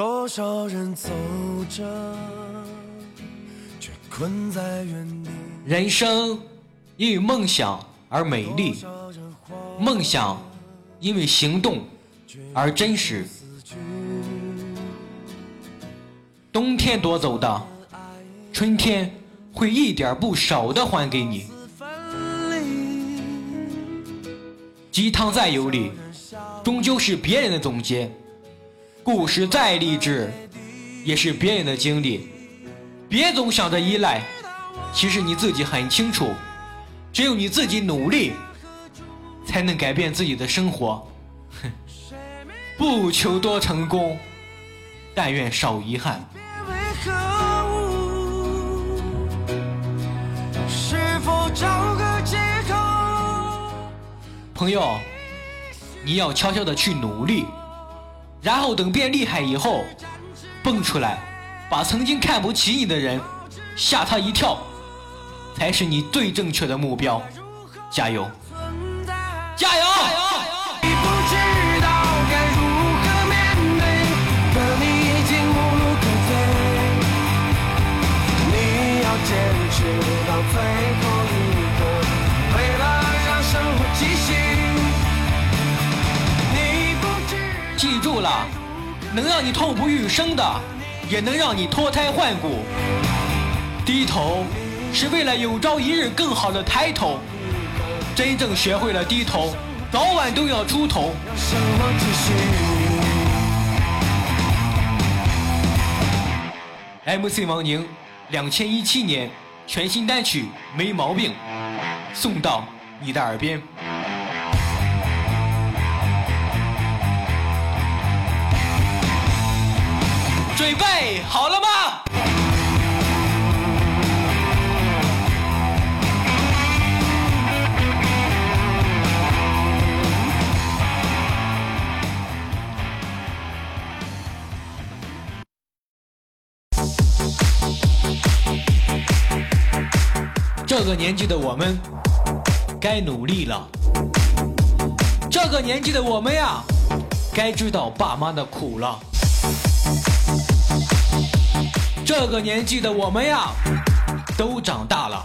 多少人走着，却困在原地。人生因为梦想而美丽，梦想因为行动而真实。冬天夺走的，春天会一点不少的还给你。鸡汤再有理，终究是别人的总结；故事再励志，也是别人的经历。别总想着依赖，其实你自己很清楚，只有你自己努力，才能改变自己的生活。哼，不求多成功，但愿少遗憾。朋友，你要悄悄的去努力，然后等变厉害以后，蹦出来，把曾经看不起你的人吓他一跳，才是你最正确的目标。加油！加油！加油了能让你痛不欲生的，也能让你脱胎换骨。低头是为了有朝一日更好的抬头。真正学会了低头，早晚都要出头。MC 王宁，两千一七年全新单曲《没毛病》，送到你的耳边。准备好了吗？这个年纪的我们该努力了。这个年纪的我们呀，该知道爸妈的苦了。这个年纪的我们呀，都长大了，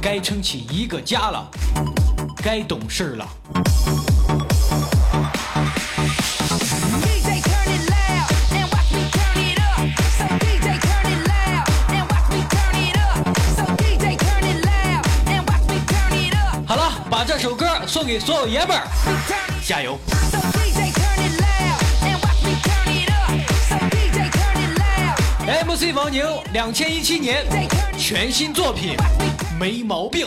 该撑起一个家了，该懂事了。好了，把这首歌送给所有爷们儿，加油！MC 王宁，两千一七年全新作品《没毛病》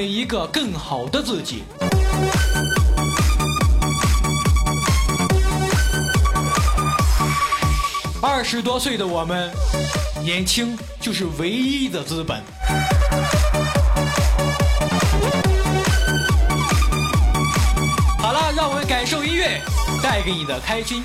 为一个更好的自己。二十多岁的我们，年轻就是唯一的资本。好了，让我们。感受音乐带给你的开心。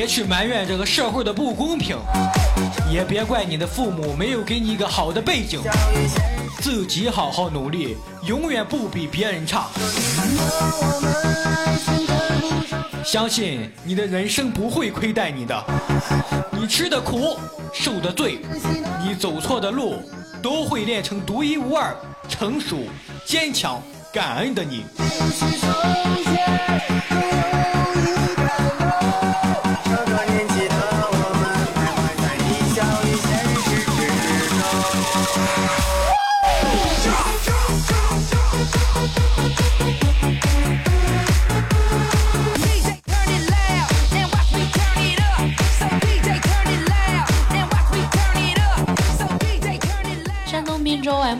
别去埋怨这个社会的不公平，也别怪你的父母没有给你一个好的背景，自己好好努力，永远不比别人差。相信你的人生不会亏待你的，你吃的苦，受的罪，你走错的路，都会练成独一无二、成熟、坚强、感恩的你。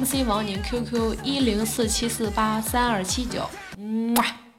MC 王宁 QQ 一零四七四八三二七九，么。